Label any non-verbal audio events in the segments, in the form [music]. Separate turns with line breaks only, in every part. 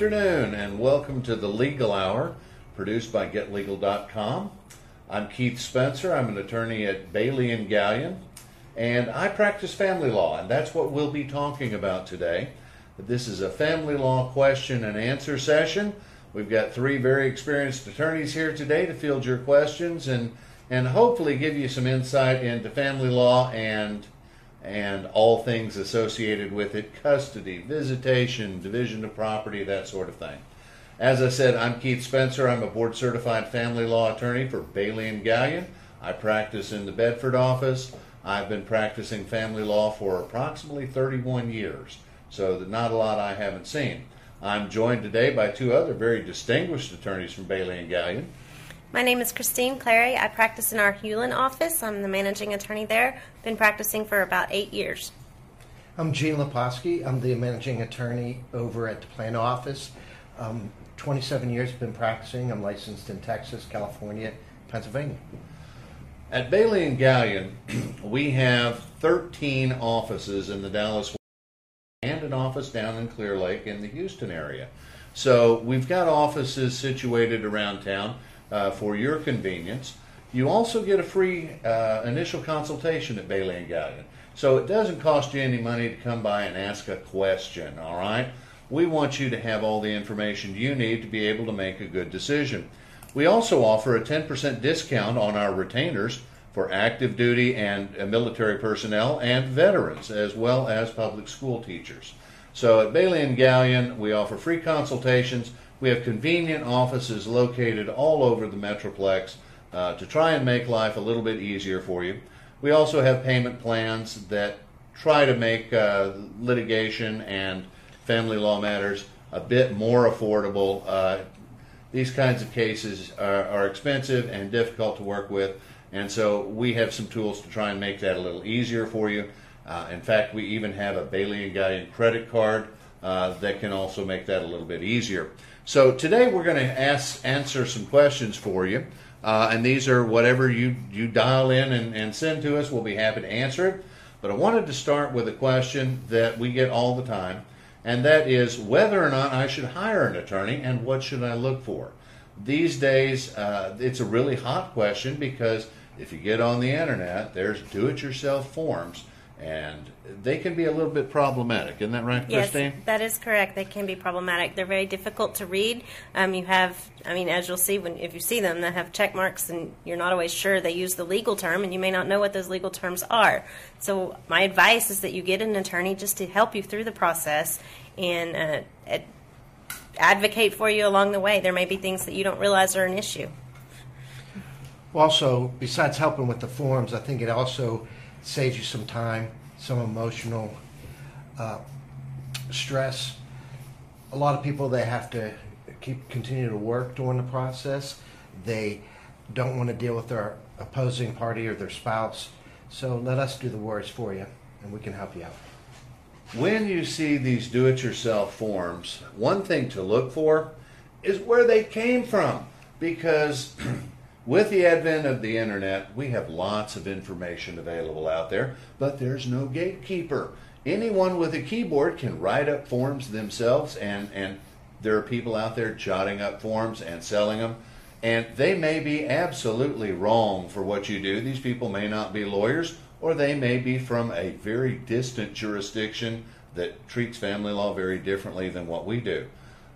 afternoon, and welcome to the Legal Hour, produced by GetLegal.com. I'm Keith Spencer. I'm an attorney at Bailey and Galyen, and I practice family law, and that's what we'll be talking about today. This is a family law question and answer session. We've got three very experienced attorneys here today to field your questions and and hopefully give you some insight into family law and and all things associated with it custody, visitation, division of property, that sort of thing. As I said, I'm Keith Spencer. I'm a board certified family law attorney for Bailey and Galyen. I practice in the Bedford office. I've been practicing family law for approximately 31 years, so not a lot I haven't seen. I'm joined today by two other very distinguished attorneys from Bailey and Galyen.
My name is Christine Clary. I practice in our Hewlin office. I'm the managing attorney there. Been practicing for about eight years.
I'm Gene Leposki. I'm the managing attorney over at the plan office. Um, 27 years been practicing. I'm licensed in Texas, California, Pennsylvania.
At Bailey and Galyen, [clears throat] we have 13 offices in the Dallas and an office down in Clear Lake in the Houston area. So we've got offices situated around town uh, for your convenience. You also get a free uh, initial consultation at Bailey and Galyen. So it doesn't cost you any money to come by and ask a question, all right? We want you to have all the information you need to be able to make a good decision. We also offer a 10% discount on our retainers for active duty and uh, military personnel and veterans, as well as public school teachers. So at Bailey and Galyen, we offer free consultations we have convenient offices located all over the Metroplex uh, to try and make life a little bit easier for you. We also have payment plans that try to make uh, litigation and family law matters a bit more affordable. Uh, these kinds of cases are, are, expensive and difficult to work with, and so we have some tools to try and make that a little easier for you. Uh, in fact, we even have a Bailey and Galyen credit card uh, that can also make that a little bit easier. So today we're going to ask answer some questions for you, uh, and these are whatever you you dial in and, and send to us. We'll be happy to answer it. But I wanted to start with a question that we get all the time, and that is whether or not I should hire an attorney and what should I look for. These days, uh, it's a really hot question because if you get on the internet, there's do-it-yourself forms and they can be a little bit problematic. Isn't that right, Christine?
Yes, that is correct. They can be problematic. They're very difficult to read. Um, you have, I mean, as you'll see when if you see them, they have check marks, and you're not always sure they use the legal term, and you may not know what those legal terms are. So my advice is that you get an attorney just to help you through the process and uh, advocate for you along the way. There may be things that you don't realize are an issue.
Also, besides helping with the forms, I think it also saves you some time, some emotional uh, stress. A lot of people they have to keep continue to work during the process. They don't want to deal with their opposing party or their spouse. So let us do the words for you, and we can help you out.
When you see these do-it-yourself forms, one thing to look for is where they came from, because [clears throat] With the advent of the internet, we have lots of information available out there, but there's no gatekeeper. Anyone with a keyboard can write up forms themselves, and, and there are people out there jotting up forms and selling them. And they may be absolutely wrong for what you do. These people may not be lawyers, or they may be from a very distant jurisdiction that treats family law very differently than what we do.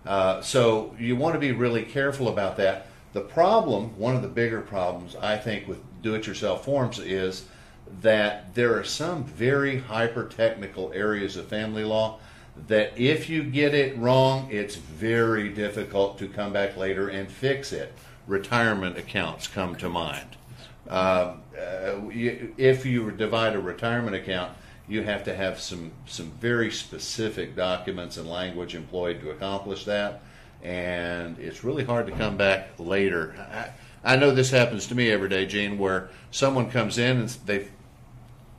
Uh, so you want to be really careful about that. The problem, one of the bigger problems, I think, with do it yourself forms is that there are some very hyper technical areas of family law that if you get it wrong, it's very difficult to come back later and fix it. Retirement accounts come to mind. Uh, uh, you, if you divide a retirement account, you have to have some, some very specific documents and language employed to accomplish that and it's really hard to come back later. I, I know this happens to me every day, Gene, where someone comes in and they've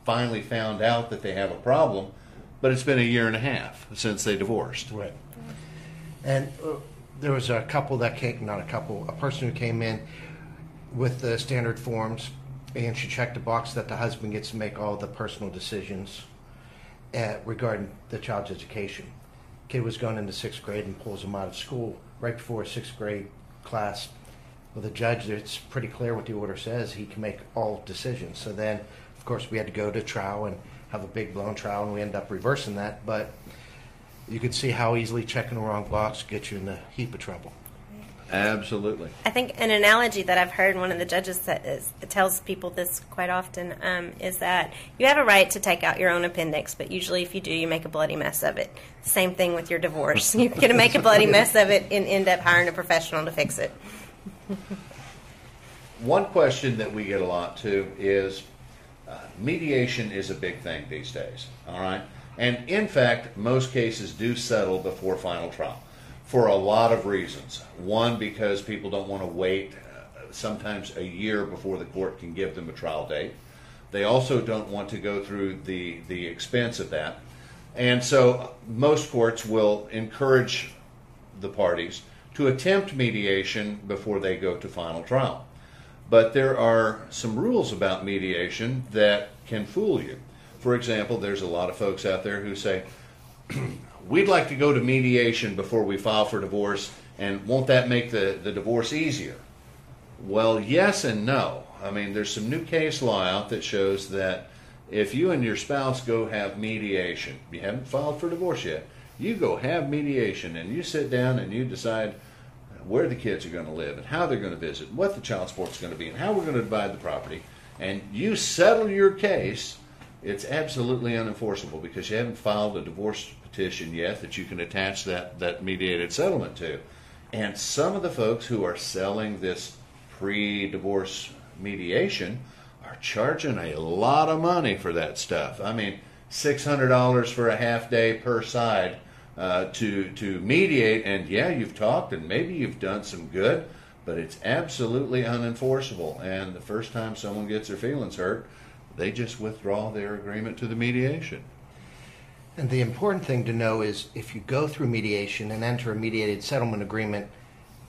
finally found out that they have a problem, but it's been a year and a half since they divorced.
Right. And uh, there was a couple that came, not a couple, a person who came in with the standard forms, and she checked the box that the husband gets to make all the personal decisions uh, regarding the child's education kid was going into sixth grade and pulls him out of school right before sixth grade class. With a judge, it's pretty clear what the order says. He can make all decisions. So then, of course, we had to go to trial and have a big blown trial, and we end up reversing that. But you could see how easily checking the wrong box gets you in a heap of trouble.
Absolutely.
I think an analogy that I've heard one of the judges that is, tells people this quite often um, is that you have a right to take out your own appendix, but usually if you do, you make a bloody mess of it. Same thing with your divorce. [laughs] You're going to make a bloody mess of it and end up hiring a professional to fix it.
One question that we get a lot too is uh, mediation is a big thing these days, all right? And in fact, most cases do settle before final trial for a lot of reasons. One, because people don't want to wait uh, sometimes a year before the court can give them a trial date. They also don't want to go through the, the expense of that. And so most courts will encourage the parties to attempt mediation before they go to final trial. But there are some rules about mediation that can fool you. For example, there's a lot of folks out there who say, [clears throat] we'd like to go to mediation before we file for divorce, and won't that make the, the divorce easier? Well, yes and no. I mean, there's some new case law out that shows that if you and your spouse go have mediation, you haven't filed for divorce yet, you go have mediation and you sit down and you decide where the kids are going to live and how they're going to visit, what the child support is going to be, and how we're going to divide the property, and you settle your case, it's absolutely unenforceable because you haven't filed a divorce petition yet that you can attach that, that mediated settlement to. And some of the folks who are selling this pre divorce mediation are charging a lot of money for that stuff. I mean, $600 for a half day per side uh, to, to mediate, and yeah, you've talked and maybe you've done some good, but it's absolutely unenforceable. And the first time someone gets their feelings hurt, they just withdraw their agreement to the mediation.
And the important thing to know is if you go through mediation and enter a mediated settlement agreement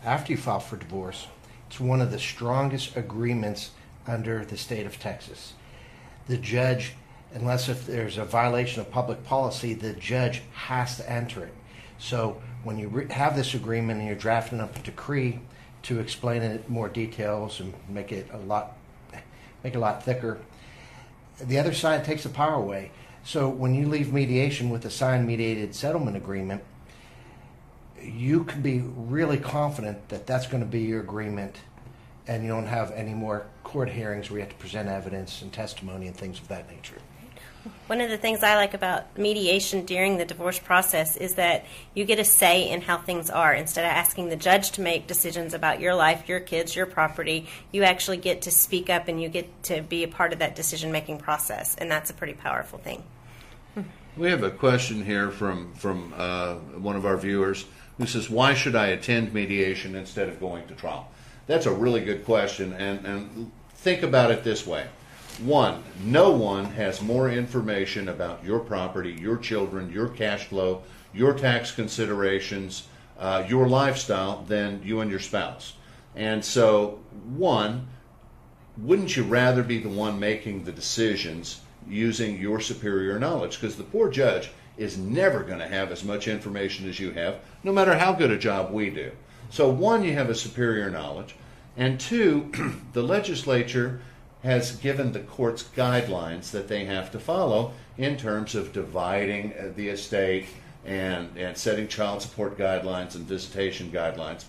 after you file for divorce, it's one of the strongest agreements under the state of Texas. The judge, unless if there's a violation of public policy, the judge has to enter it. So when you re- have this agreement and you're drafting up a decree to explain it more details and make it a lot make it a lot thicker, the other side takes the power away. So when you leave mediation with a signed mediated settlement agreement, you can be really confident that that's going to be your agreement and you don't have any more court hearings where you have to present evidence and testimony and things of that nature.
One of the things I like about mediation during the divorce process is that you get a say in how things are. Instead of asking the judge to make decisions about your life, your kids, your property, you actually get to speak up and you get to be a part of that decision making process. And that's a pretty powerful thing.
We have a question here from from uh, one of our viewers who says, "Why should I attend mediation instead of going to trial?" That's a really good question, and and think about it this way: one, no one has more information about your property, your children, your cash flow, your tax considerations, uh, your lifestyle than you and your spouse. And so, one, wouldn't you rather be the one making the decisions? using your superior knowledge because the poor judge is never going to have as much information as you have, no matter how good a job we do. So, one, you have a superior knowledge, and two, [clears throat] the legislature has given the courts guidelines that they have to follow in terms of dividing uh, the estate and, and setting child support guidelines and visitation guidelines.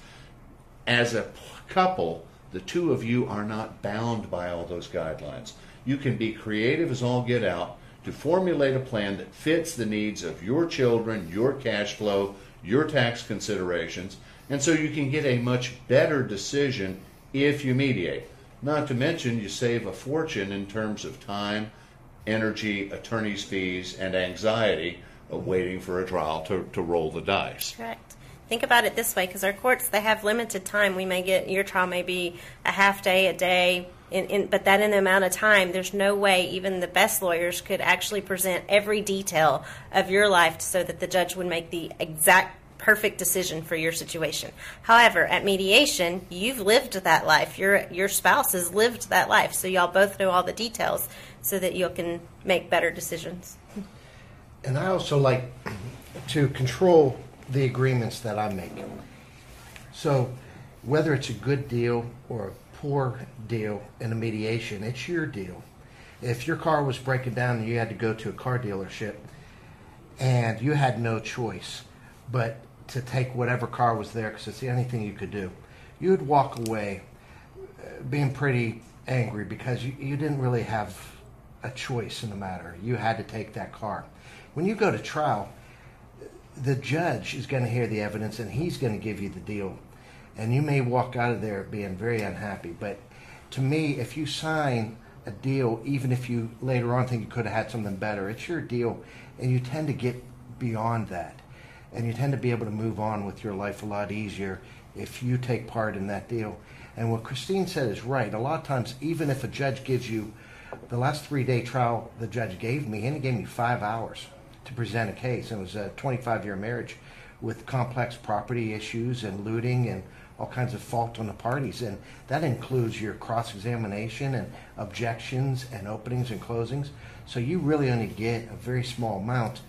As a couple, the two of you are not bound by all those guidelines you can be creative as all get out to formulate a plan that fits the needs of your children, your cash flow, your tax considerations, and so you can get a much better decision if you mediate. Not to mention, you save a fortune in terms of time, energy, attorney's fees, and anxiety of waiting for a trial to, to roll the dice.
Correct. Think about it this way because our courts, they have limited time. We may get, your trial may be a half day, a day, in, in, but that in the amount of time, there's no way even the best lawyers could actually present every detail of your life so that the judge would make the exact perfect decision for your situation. However, at mediation, you've lived that life. Your your spouse has lived that life, so y'all both know all the details, so that you can make better decisions.
And I also like to control the agreements that I make. So, whether it's a good deal or a poor deal in a mediation, it's your deal. If your car was breaking down and you had to go to a car dealership and you had no choice but to take whatever car was there because it's the only thing you could do, you would walk away uh, being pretty angry because you, you didn't really have a choice in the matter. You had to take that car. When you go to trial, the judge is going to hear the evidence and he's going to give you the deal. And you may walk out of there being very unhappy. But to me, if you sign a deal, even if you later on think you could have had something better, it's your deal. And you tend to get beyond that. And you tend to be able to move on with your life a lot easier if you take part in that deal. And what Christine said is right. A lot of times, even if a judge gives you the last three day trial the judge gave me, and he gave me five hours to present a case. It was a 25 year marriage with complex property issues and looting and all kinds of fault on the parties. And that includes your cross examination and objections and openings and closings. So you really only get a very small amount.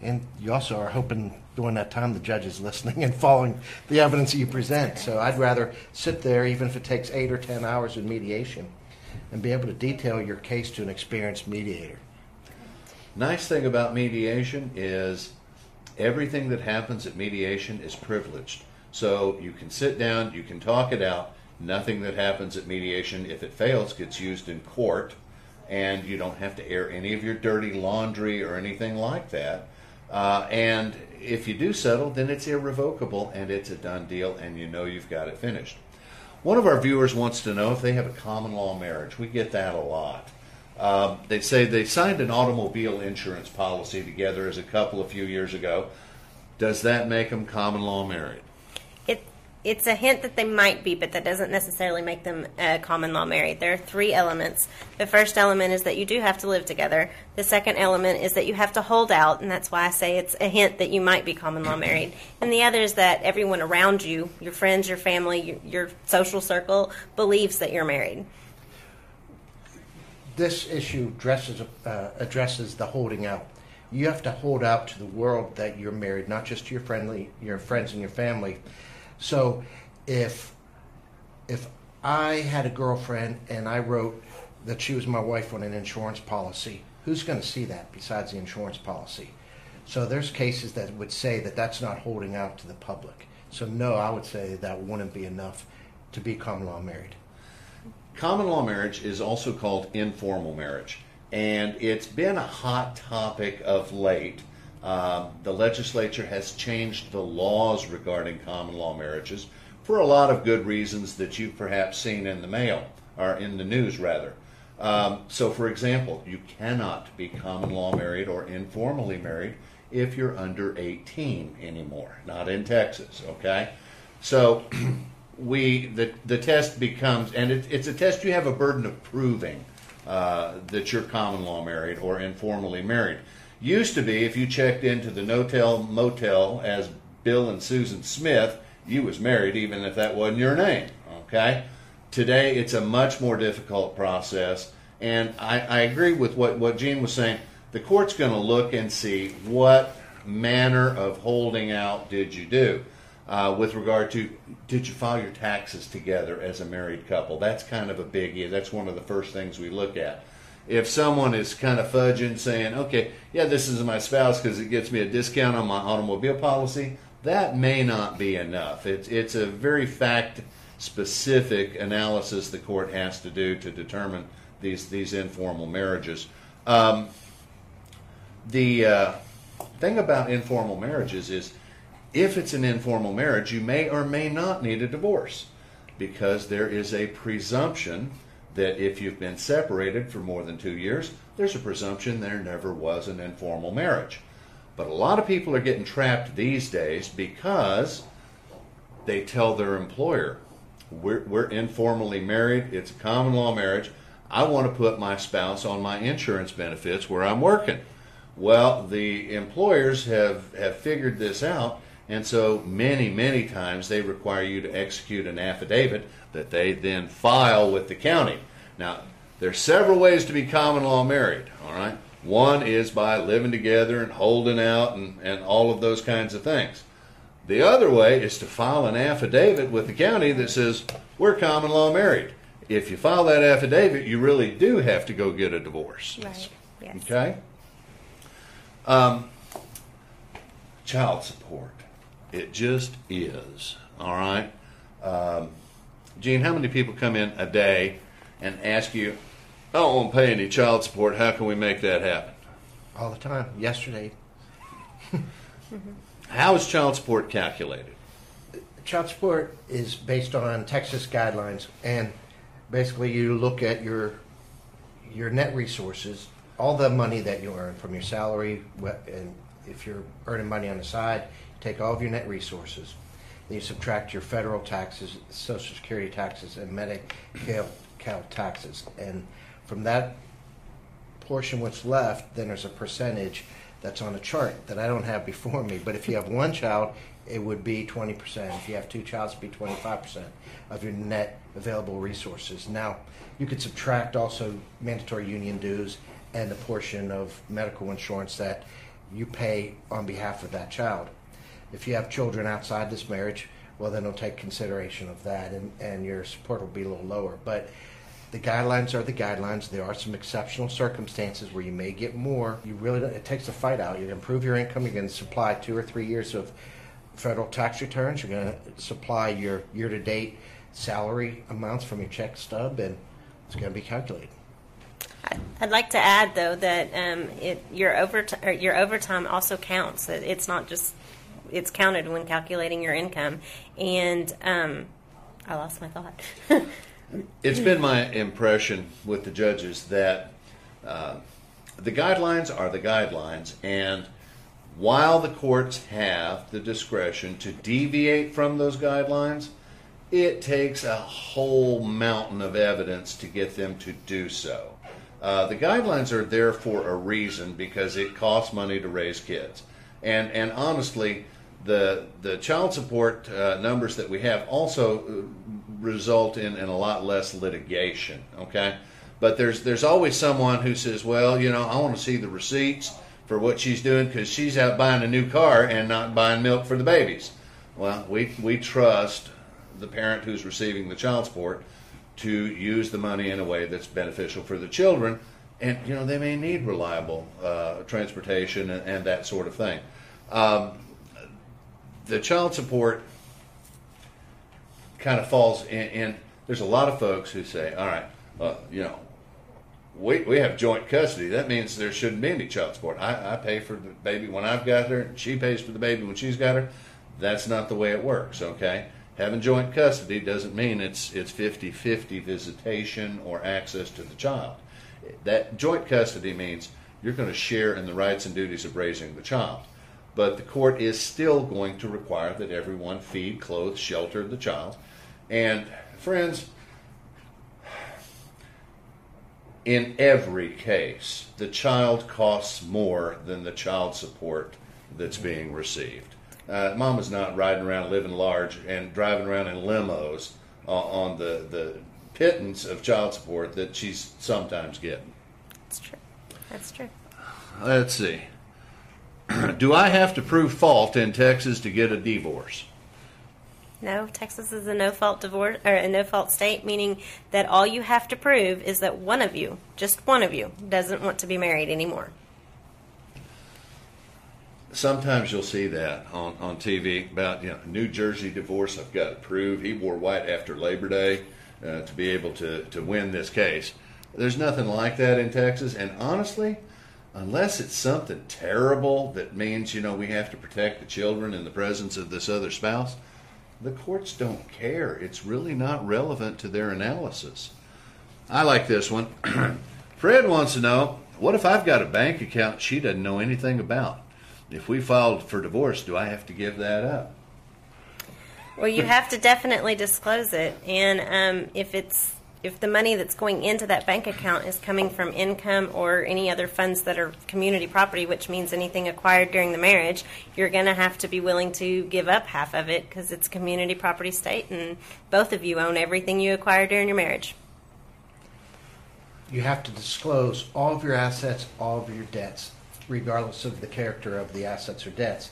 And you also are hoping during that time the judge is listening and following the evidence that you present. So I'd rather sit there, even if it takes eight or ten hours in mediation, and be able to detail your case to an experienced mediator.
Nice thing about mediation is everything that happens at mediation is privileged. So you can sit down, you can talk it out. Nothing that happens at mediation, if it fails, gets used in court, and you don't have to air any of your dirty laundry or anything like that. Uh, and if you do settle, then it's irrevocable and it's a done deal, and you know you've got it finished. One of our viewers wants to know if they have a common law marriage. We get that a lot. Um, they say they signed an automobile insurance policy together as a couple a few years ago. Does that make them common law married?
It it's a hint that they might be, but that doesn't necessarily make them uh, common law married. There are three elements. The first element is that you do have to live together. The second element is that you have to hold out, and that's why I say it's a hint that you might be common law married. And the other is that everyone around you, your friends, your family, your, your social circle, believes that you're married.
this issue addresses, uh, addresses the holding out. You have to hold out to the world that you're married, not just to your friendly, your friends and your family. So, if if I had a girlfriend and I wrote that she was my wife on an insurance policy, who's going to see that besides the insurance policy? So there's cases that would say that that's not holding out to the public. So no, I would say that wouldn't be enough to be common law married.
Common law marriage is also called informal marriage, and it's been a hot topic of late. Um, the legislature has changed the laws regarding common law marriages for a lot of good reasons that you've perhaps seen in the mail, or in the news rather. Um, so, for example, you cannot be common law married or informally married if you're under 18 anymore, not in Texas, okay? So, [clears throat] we the the test becomes, and it, it's a test you have a burden of proving uh, that you're common law married or informally married. Used to be, if you checked into the Notel Motel as Bill and Susan Smith, you was married, even if that wasn't your name. Okay. Today, it's a much more difficult process, and I, I agree with what what Gene was saying. The court's going to look and see what manner of holding out did you do uh, with regard to did you file your taxes together as a married couple? That's kind of a biggie. That's one of the first things we look at. If someone is kind of fudging, saying, okay, yeah, this is my spouse because it gets me a discount on my automobile policy, that may not be enough. It's, it's a very fact specific analysis the court has to do to determine these, these informal marriages. Um, the uh, thing about informal marriages is if it's an informal marriage, you may or may not need a divorce because there is a presumption that if you've been separated for more than two years, there's a presumption there never was an informal marriage. But a lot of people are getting trapped these days because they tell their employer, we're, we're informally married, it's a common law marriage. I want to put my spouse on my insurance benefits where I'm working. Well, the employers have, have figured this out and so many, many times they require you to execute an affidavit that they then file with the county. Now, there's several ways to be common law married, all right? One is by living together and holding out and, and all of those kinds of things. The other way is to file an affidavit with the county that says we're common law married. If you file that affidavit, you really do have to go get a divorce.
Right. Yes.
Okay? Um, child support. It just is. All right? Um, Gene, how many people come in a day and ask you, I don't want to pay any child support. How can we make that happen?
All the time. Yesterday, [laughs]
How is child support calculated?
child support is based on Texas guidelines, and basically you look at your your net resources, all the money that you earn from your salary, and if you're earning money on the side, take all of your net resources. Then you subtract your federal taxes, Social Security taxes, and Medicare Cal taxes, and from that portion what's left, then there's a percentage that's on a chart that I don't have before me. But if you have one child, it would be 20%. If you have two childs, it'd be 25% of your net available resources. Now, you could subtract also mandatory union dues and the portion of medical insurance that you pay on behalf of that child. If you have children outside this marriage, well, then it'll take consideration of that, and, and your support will be a little lower. But the guidelines are the guidelines. There are some exceptional circumstances where you may get more. You really it takes a fight out. You improve your income. You're going to supply two or three years of federal tax returns. You're going to supply your year-to-date salary amounts from your check stub, and it's going to be calculated.
I'd like to add, though, that um, it, your, overt- or your overtime also counts. It- It's not just it's counted when calculating your income. And um, I lost my thought. [laughs]
It's been my impression with the judges that uh, the guidelines are the guidelines, and while the courts have the discretion to deviate from those guidelines, it takes a whole mountain of evidence to get them to do so. Uh, the guidelines are there for a reason because it costs money to raise kids, and and honestly, the the child support uh, numbers that we have also uh, result in, in a lot less litigation. Okay, but there's there's always someone who says, well, you know, I want to see the receipts for what she's doing because she's out buying a new car and not buying milk for the babies. Well, we we trust the parent who's receiving the child support to use the money in a way that's beneficial for the children. And, you know, they may need reliable uh, transportation and, and that sort of thing. Um, the child support kind of falls in, in, there's a lot of folks who say, all right, uh, you know, we, we have joint custody. That means there shouldn't be any child support. I, I pay for the baby when I've got her, and she pays for the baby when she's got her. That's not the way it works, okay? Having joint custody doesn't mean it's it's 50-50 visitation or access to the child. That joint custody means you're going to share in the rights and duties of raising the child. But the court is still going to require that everyone feed, clothe, shelter the child. And friends, in every case, the child costs more than the child support that's being received. Uh, mama's not riding around living large and driving around in limos uh, on the, the pittance of child support that she's sometimes getting.
That's true. That's true.
Let's see. [clears throat] Do I have to prove fault in Texas to get a divorce?
No, Texas is a no fault divorce or a no fault state, meaning that all you have to prove is that one of you, just one of you, doesn't want to be married anymore.
Sometimes you'll see that on, on TV about you know New Jersey divorce. I've got to prove he wore white after Labor Day uh, to be able to, to win this case. There's nothing like that in Texas, and honestly, unless it's something terrible that means you know we have to protect the children in the presence of this other spouse, the courts don't care. It's really not relevant to their analysis. I like this one. [clears throat] Fred wants to know what if I've got a bank account she doesn't know anything about? If we filed for divorce, do I have to give that up?
Well, you have to definitely disclose it, and um, if it's if the money that's going into that bank account is coming from income or any other funds that are community property, which means anything acquired during the marriage, you're going to have to be willing to give up half of it because it's community property state, and both of you own everything you acquired during your marriage.
You have to disclose all of your assets, all of your debts, regardless of the character of the assets or debts.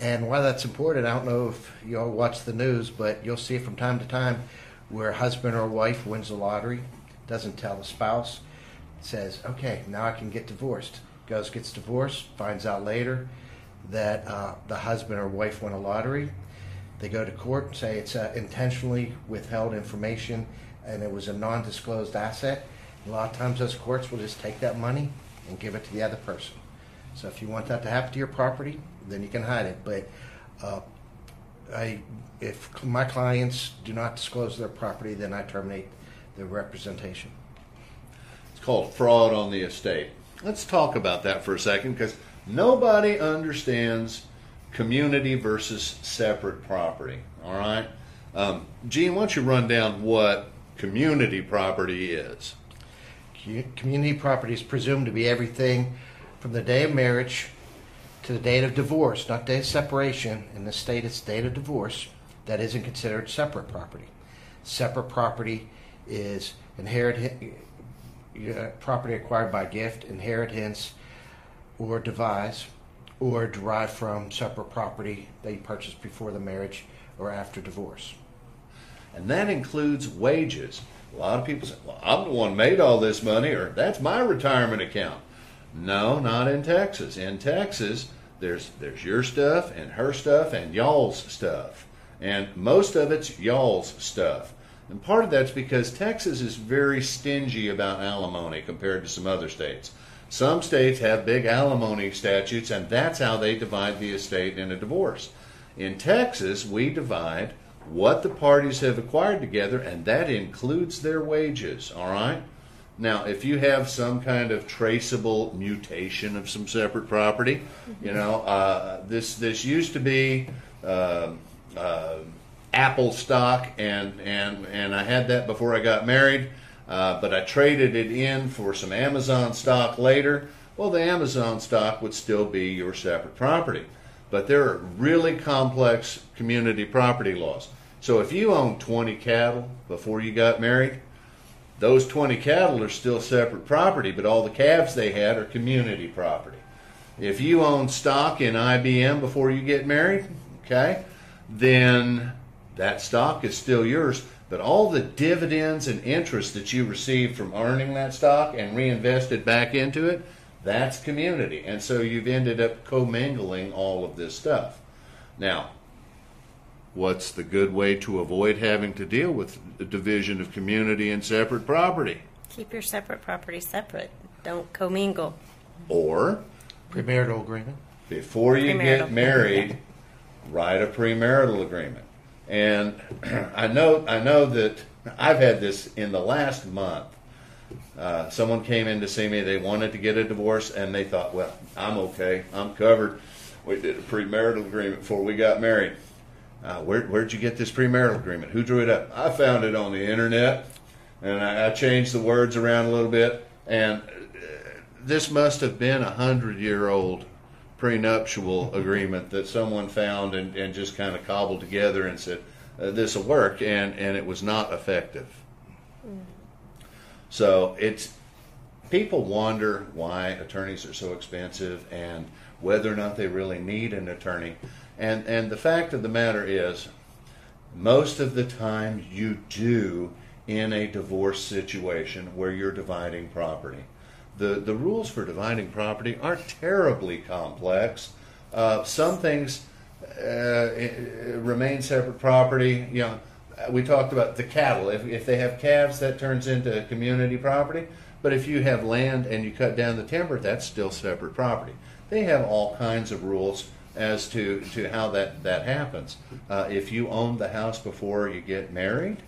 And why that's important, I don't know if you all watch the news, but you'll see from time to time where husband or wife wins the lottery, doesn't tell the spouse, says, okay, now I can get divorced. Goes, gets divorced, finds out later that uh, the husband or wife won a lottery. They go to court and say it's uh, intentionally withheld information and it was a non disclosed asset. A lot of times, those courts will just take that money and give it to the other person. So, if you want that to happen to your property, then you can hide it. But uh, I, if my clients do not disclose their property, then I terminate the representation.
It's called fraud on the estate. Let's talk about that for a second because nobody understands community versus separate property. All right? Um, Gene, why don't you run down what community property is?
Community property is presumed to be everything from the day of marriage to the date of divorce, not date of separation. In the state, it's date of divorce. That isn't considered separate property. Separate property is inherited uh, property acquired by gift, inheritance, or devise, or derived from separate property that you purchased before the marriage or after divorce.
And that includes wages. A lot of people say, well, I'm the one made all this money, or that's my retirement account. No, not in Texas. In Texas, there's there's your stuff and her stuff and y'all's stuff. And most of it's y'all's stuff. And part of that's because Texas is very stingy about alimony compared to some other states. Some states have big alimony statutes, and that's how they divide the estate in a divorce. In Texas, we divide what the parties have acquired together, and that includes their wages, all right? Now, if you have some kind of traceable mutation of some separate property, you know, uh, this this used to be uh, uh, Apple stock, and and and I had that before I got married, uh, but I traded it in for some Amazon stock later. Well, the Amazon stock would still be your separate property, but there are really complex community property laws. So if you own 20 cattle before you got married, those 20 cattle are still separate property, but all the calves they had are community property. If you own stock in IBM before you get married, okay, then that stock is still yours, but all the dividends and interest that you receive from earning that stock and reinvested back into it, that's community. And so you've ended up commingling all of this stuff. Now, what's the good way to avoid having to deal with the division of community and separate property?
Keep your separate property separate. Don't commingle.
Or
premarital agreement.
Before you premarital. get married, write a premarital agreement. And [clears throat] I know I know that I've had this in the last month. Uh, someone came in to see me. They wanted to get a divorce, and they thought, "Well, I'm okay. I'm covered." We did a premarital agreement before we got married. Uh, where, where'd you get this premarital agreement? Who drew it up? I found it on the internet, and I, I changed the words around a little bit. And uh, this must have been a hundred-year-old prenuptial agreement that someone found and, and just kind of cobbled together and said, uh, "This will work," and and it was not effective. Mm. So it's people wonder why attorneys are so expensive and whether or not they really need an attorney. And, and the fact of the matter is, most of the time you do in a divorce situation where you're dividing property. The, the rules for dividing property are terribly complex. Uh, some things uh, remain separate property. You know, we talked about the cattle. If, if they have calves, that turns into community property. But if you have land and you cut down the timber, that's still separate property. They have all kinds of rules as to, to how that, that happens. Uh, if you own the house before you get married,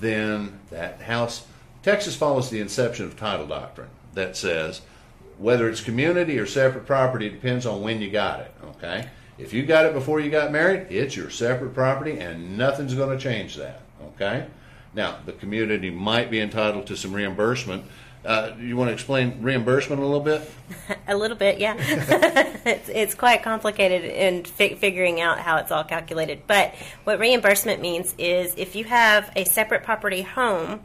then that house, Texas follows the inception of title doctrine that says whether it's community or separate property depends on when you got it, okay? If you got it before you got married, it's your separate property and nothing's going to change that, okay? Now, the community might be entitled to some reimbursement uh, you want to explain reimbursement a little bit? [laughs]
a little bit, yeah. [laughs] it's, it's quite complicated in fi- figuring out how it's all calculated. But what reimbursement means is if you have a separate property home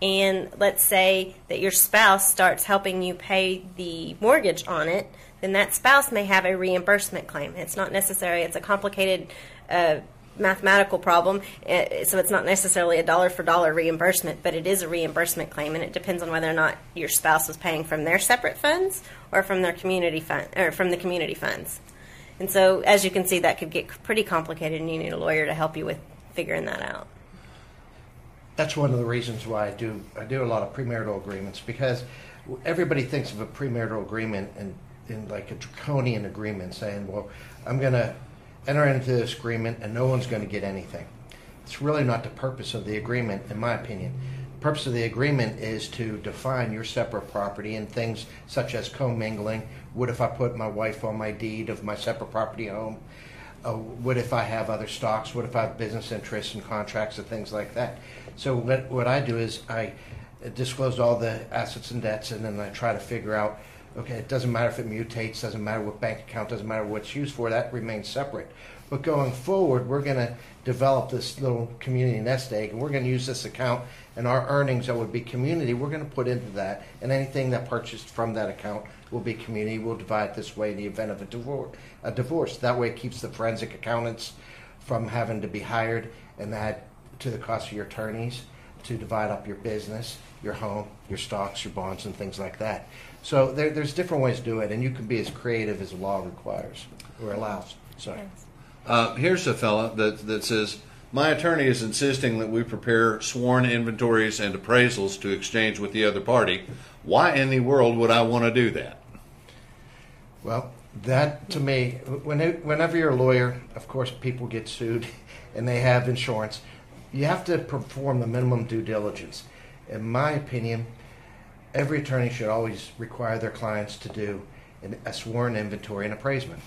and let's say that your spouse starts helping you pay the mortgage on it, then that spouse may have a reimbursement claim. It's not necessary, it's a complicated uh, mathematical problem, uh, so it's not necessarily a dollar for dollar reimbursement, but it is a reimbursement claim, and it depends on whether or not your spouse was paying from their separate funds or from their community fund or from the community funds. And so, as you can see, that could get pretty complicated, and you need a lawyer to help you with figuring that out.
That's one of the reasons why I do I do a lot of premarital agreements because everybody thinks of a premarital agreement and in like a draconian agreement, saying, "Well, I'm going to enter into this agreement and no one's going to get anything." It's really not the purpose of the agreement, in my opinion. The purpose of the agreement is to define your separate property and things such as commingling. What if I put my wife on my deed of my separate property home? Uh, what if I have other stocks? What if I have business interests and contracts and things like that? So what, what I do is I disclose all the assets and debts, and then I try to figure out. Okay, it doesn't matter if it mutates, doesn't matter what bank account, doesn't matter what it's used for. That remains separate. But going forward, we're going to develop this little community nest egg, and we're going to use this account and our earnings that would be community. We're going to put into that, and anything that purchased from that account will be community. We'll divide this way in the event of a divorce. A divorce. That way, it keeps the forensic accountants from having to be hired, and that to the cost of your attorneys to divide up your business, your home, your stocks, your bonds, and things like that. So there, there's different ways to do it, and you can be as creative as the law requires or allows. Sorry.
Uh, here's a fella that, that says, My attorney is insisting that we prepare sworn inventories and appraisals to exchange with the other party. Why in the world would I want to do that?
Well, that to me, when it, whenever you're a lawyer, of course, people get sued [laughs] and they have insurance. You have to perform the minimum due diligence. In my opinion, every attorney should always require their clients to do an, a sworn inventory and appraisement.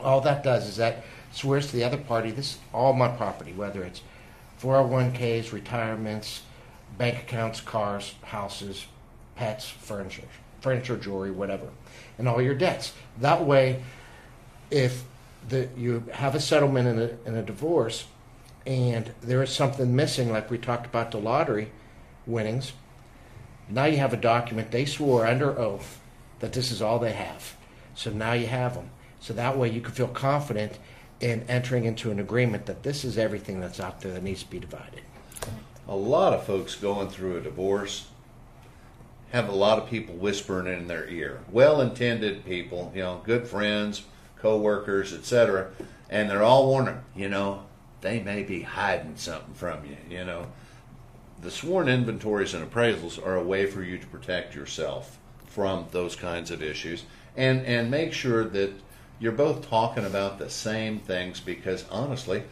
All that does is that swears to the other party this is all my property, whether it's 401ks, retirements, bank accounts, cars, houses, pets, furniture, furniture, jewelry, whatever, and all your debts. That way, if the, you have a settlement in a, in a divorce and there is something missing, like we talked about the lottery winnings, now you have a document they swore under oath that this is all they have. So now you have them. So that way you can feel confident in entering into an agreement that this is everything that's out there that needs to be divided.
A lot of folks going through a divorce have a lot of people whispering in their ear. Well intended people, you know, good friends, co workers, etc. And they're all warning, you know, they may be hiding something from you, you know. The sworn inventories and appraisals are a way for you to protect yourself from those kinds of issues and, and make sure that you're both talking about the same things because honestly,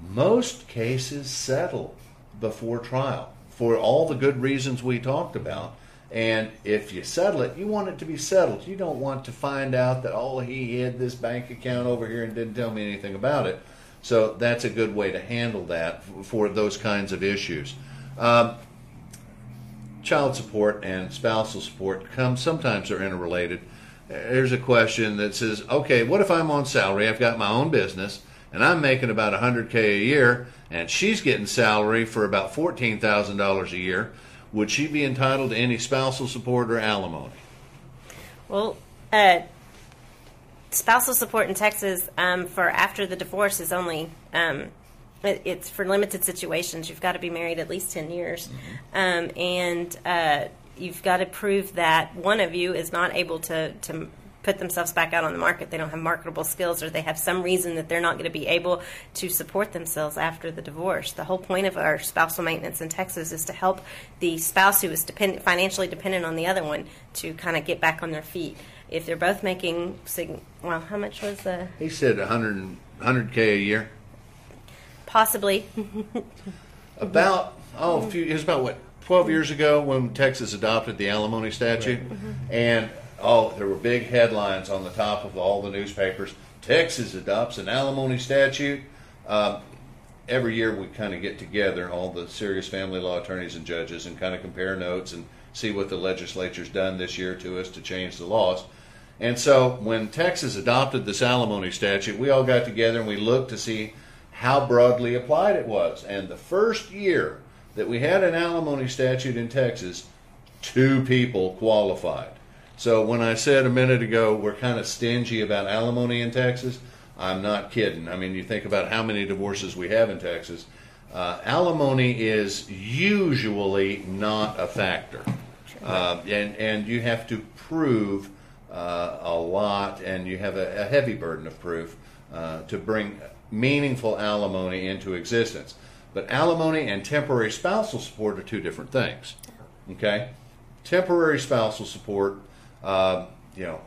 most cases settle before trial for all the good reasons we talked about. And if you settle it, you want it to be settled. You don't want to find out that, oh, he had this bank account over here and didn't tell me anything about it. So that's a good way to handle that for those kinds of issues. Um, child support and spousal support come sometimes are interrelated. There's a question that says, okay, what if I'm on salary? I've got my own business and I'm making about 100k a year, and she's getting salary for about $14,000 a year. Would she be entitled to any spousal support or alimony?
Well, uh, spousal support in Texas um, for after the divorce is only um, it, it's for limited situations. You've got to be married at least ten years, um, and uh, you've got to prove that one of you is not able to to put themselves back out on the market. They don't have marketable skills, or they have some reason that they're not going to be able to support themselves after the divorce. The whole point of our spousal maintenance in Texas is to help the spouse who is dependent, financially dependent on the other one to kind of get back on their feet. If they're both making, sig- well, how much was the
He said 100, 100k a year.
Possibly? [laughs]
About oh, a few, it was about what twelve years ago when Texas adopted the alimony statute, and oh, there were big headlines on the top of all the newspapers. Texas adopts an alimony statute. Um, every year we kind of get together, all the serious family law attorneys and judges, and kind of compare notes and see what the legislature's done this year to us to change the laws. And so when Texas adopted this alimony statute, we all got together and we looked to see how broadly applied it was. And the first year that we had an alimony statute in Texas, two people qualified. So when I said a minute ago we're kind of stingy about alimony in Texas, I'm not kidding. I mean, you think about how many divorces we have in Texas. Uh, alimony is usually not a factor, uh, and and you have to prove uh, a lot, and you have a, a heavy burden of proof uh, to bring meaningful alimony into existence. But alimony and temporary spousal support are two different things. Okay, temporary spousal support, uh, you know,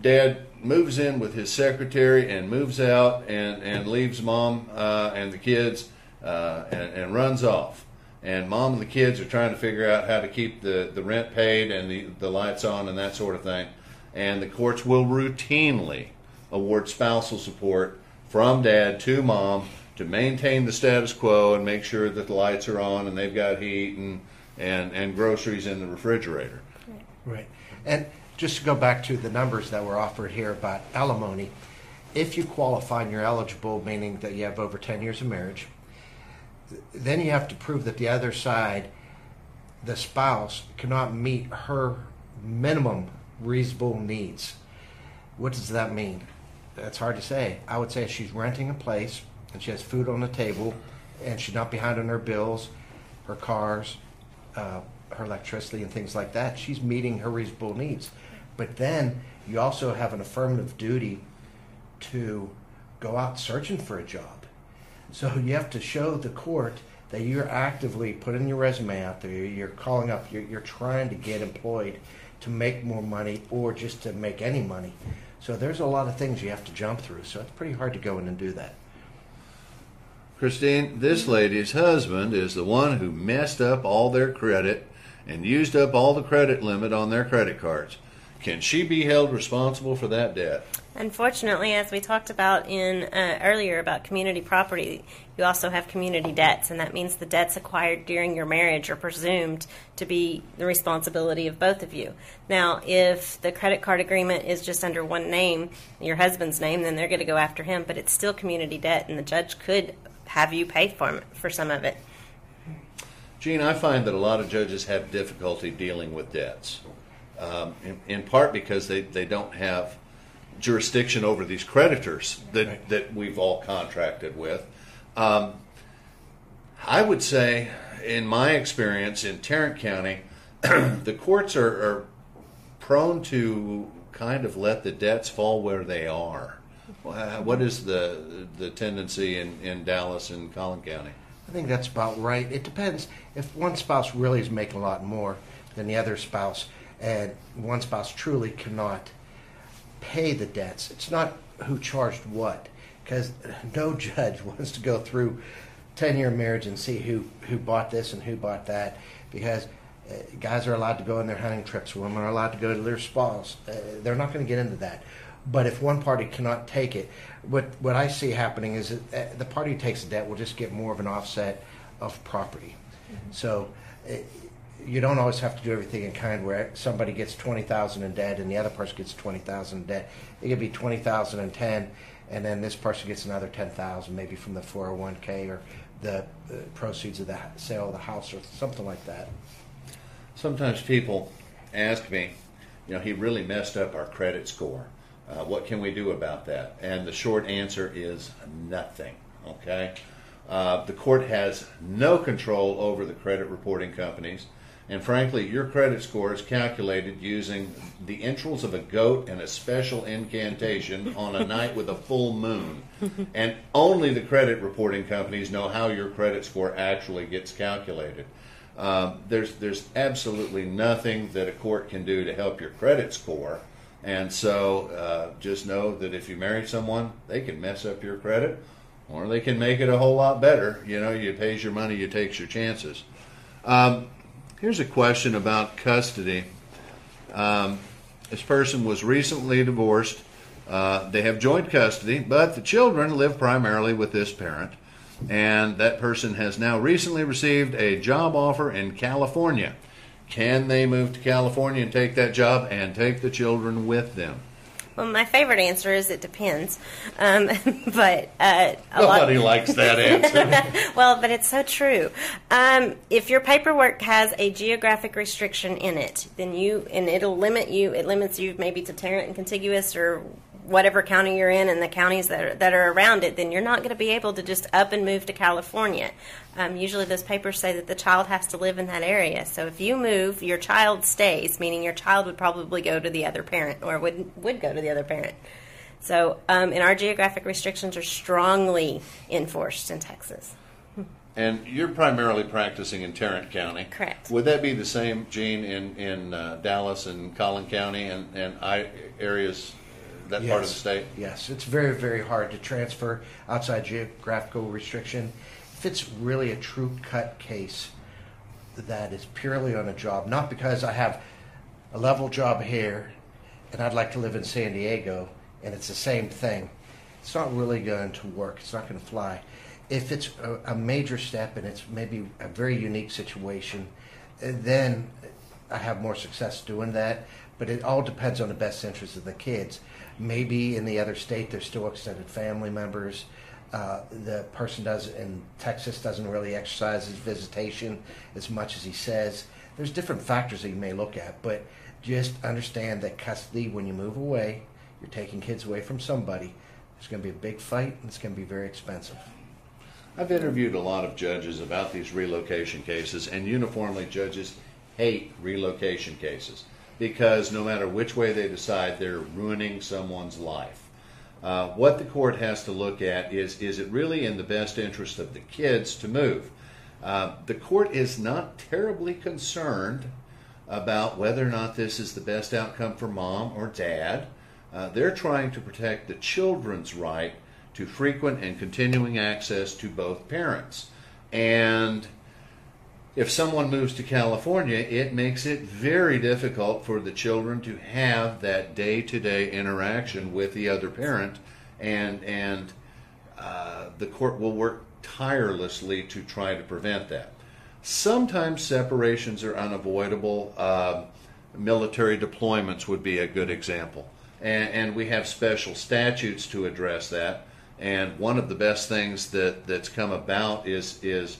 dad moves in with his secretary and moves out and, and leaves mom uh, and the kids uh, and, and runs off. And mom and the kids are trying to figure out how to keep the, the rent paid and the, the lights on and that sort of thing. And the courts will routinely award spousal support from dad to mom to maintain the status quo and make sure that the lights are on and they've got heat and, and, and groceries in the refrigerator.
Right. And just to go back to the numbers that were offered here about alimony, if you qualify and you're eligible, meaning that you have over 10 years of marriage, then you have to prove that the other side, the spouse, cannot meet her minimum reasonable needs. What does that mean? That's hard to say. I would say she's renting a place and she has food on the table and she's not behind on her bills, her cars, uh, her electricity, and things like that. She's meeting her reasonable needs. But then you also have an affirmative duty to go out searching for a job. So [laughs] you have to show the court that you're actively putting your resume out there. You're calling up. You're, you're trying to get employed to make more money or just to make any money. So there's a lot of things you have to jump through. So it's pretty hard to go in and do that.
Christine, this lady's husband is the one who messed up all their credit and used up all the credit limit on their credit cards. Can she be held responsible for that debt?
Unfortunately, as we talked about in uh, earlier about community property, you also have community debts, and that means the debts acquired during your marriage are presumed to be the responsibility of both of you. Now, if the credit card agreement is just under one name, your husband's name, then they're going to go after him, but it's still community debt, and the judge could have you pay for for some of it.
Gene, I find that a lot of judges have difficulty dealing with debts, um, in, in, part because they, they don't have jurisdiction over these creditors that, right. that we've all contracted with. Um, I would say, in my experience in Tarrant County, [clears throat] the courts are, are prone to kind of let the debts fall where they are. What is the the tendency in, in Dallas and Collin County?
I think that's about right. It depends. If one spouse really is making a lot more than the other spouse, and one spouse truly cannot pay the debts, it's not who charged what, because no [laughs] judge wants to go through ten year marriage and see who who bought this and who bought that, because uh, guys are allowed to go on their hunting trips, women are allowed to go to their spas. Uh, they're not going to get into that. But if one party cannot take it, what what I see happening is that uh, the party who takes the debt will just get more of an offset of property. Mm-hmm. So uh, you don't always have to do everything in kind where somebody gets 20,000 in debt and the other person gets 20,000 in debt. It could be 20,000 and 10 and then this person gets another 10,000 maybe from the 401k or the proceeds of the sale of the house or something like that.
Sometimes people ask me, you know, he really messed up our credit score. Uh, what can we do about that? And the short answer is nothing. Okay? Uh, the court has no control over the credit reporting companies. And frankly, your credit score is calculated using the entrails of a goat and a special incantation on a [laughs] night with a full moon. And only the credit reporting companies know how your credit score actually gets calculated. Um, there's, there's absolutely nothing that a court can do to help your credit score and so uh, just know that if you marry someone, they can mess up your credit or they can make it a whole lot better. You know, you pays your money, you takes your chances. Um, here's a question about custody. Um, this person was recently divorced. Uh, they have joint custody, but the children live primarily with this parent. And that person has now recently received a job offer in California. Can they move to California and take that job and take the children with them?
Well, my favorite answer is it depends. Um, [laughs] but uh, a
Nobody
lot,
likes that answer. [laughs]
well, but it's so true. Um, if your paperwork has a geographic restriction in it, then you and it'll limit you. It limits you maybe to Tarrant and contiguous or whatever county you're in and the counties that are, that are around it, then you're not going to be able to just up and move to California. Um, usually, those papers say that the child has to live in that area. So if you move, your child stays, meaning your child would probably go to the other parent or would would go to the other parent. So, um, and our geographic restrictions are strongly enforced in Texas.
and you're primarily practicing in Tarrant County.
Correct.
Would that be the same, Gene, in, in uh, Dallas and Collin County and, and I, areas, that part of the state?
Yes, it's very, very hard to transfer outside geographical restriction. If it's really a true cut case that is purely on a job, not because I have a level job here and I'd like to live in San Diego and it's the same thing, it's not really going to work. It's not going to fly. If it's a, a major step and it's maybe a very unique situation, then I have more success doing that. But it all depends on the best interest of the kids. Maybe in the other state, there's still extended family members. Uh, the person does in Texas doesn't really exercise his visitation as much as he says. There's different factors that you may look at, but just understand that custody, when you move away, you're taking kids away from somebody. There's going to be a big fight, and it's going to be very expensive.
I've interviewed a lot of judges about these relocation cases, and uniformly, judges hate relocation cases because no matter which way they decide, they're ruining someone's life. Uh, what the court has to look at is is it really in the best interest of the kids to move? Uh, the court is not terribly concerned about whether or not this is the best outcome for mom or dad. Uh, they're trying to protect the children's right to frequent and continuing access to both parents. And if someone moves to California, it makes it very difficult for the children to have that day-to-day interaction with the other parent, and and uh, the court will work tirelessly to try to prevent that. Sometimes separations are unavoidable. Uh, military deployments would be a good example, and, and we have special statutes to address that. And one of the best things that, that's come about is is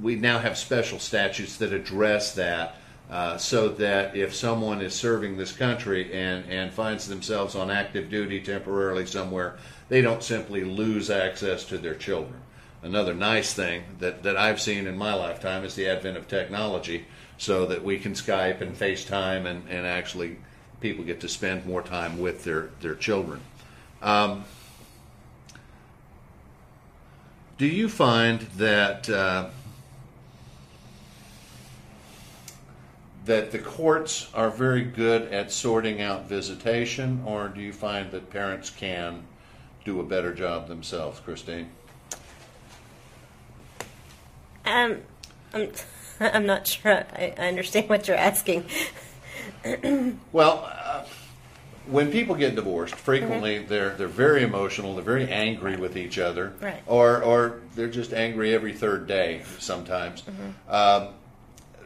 we now have special statutes that address that uh, so that if someone is serving this country and, and finds themselves on active duty temporarily somewhere, they don't simply lose access to their children. Another nice thing that, that I've seen in my lifetime is the advent of technology so that we can Skype and FaceTime and, and actually people get to spend more time with their, their children. Um, do you find that uh, that the courts are very good at sorting out visitation, or do you find that parents can do a better job themselves, Christine?
Um, I'm, [laughs] I'm not sure I, I understand what you're asking. [clears throat]
Well, uh, when people get divorced, frequently they're they're very emotional. They're very angry with each other,
Right.
or or they're just angry every third day. Sometimes, um,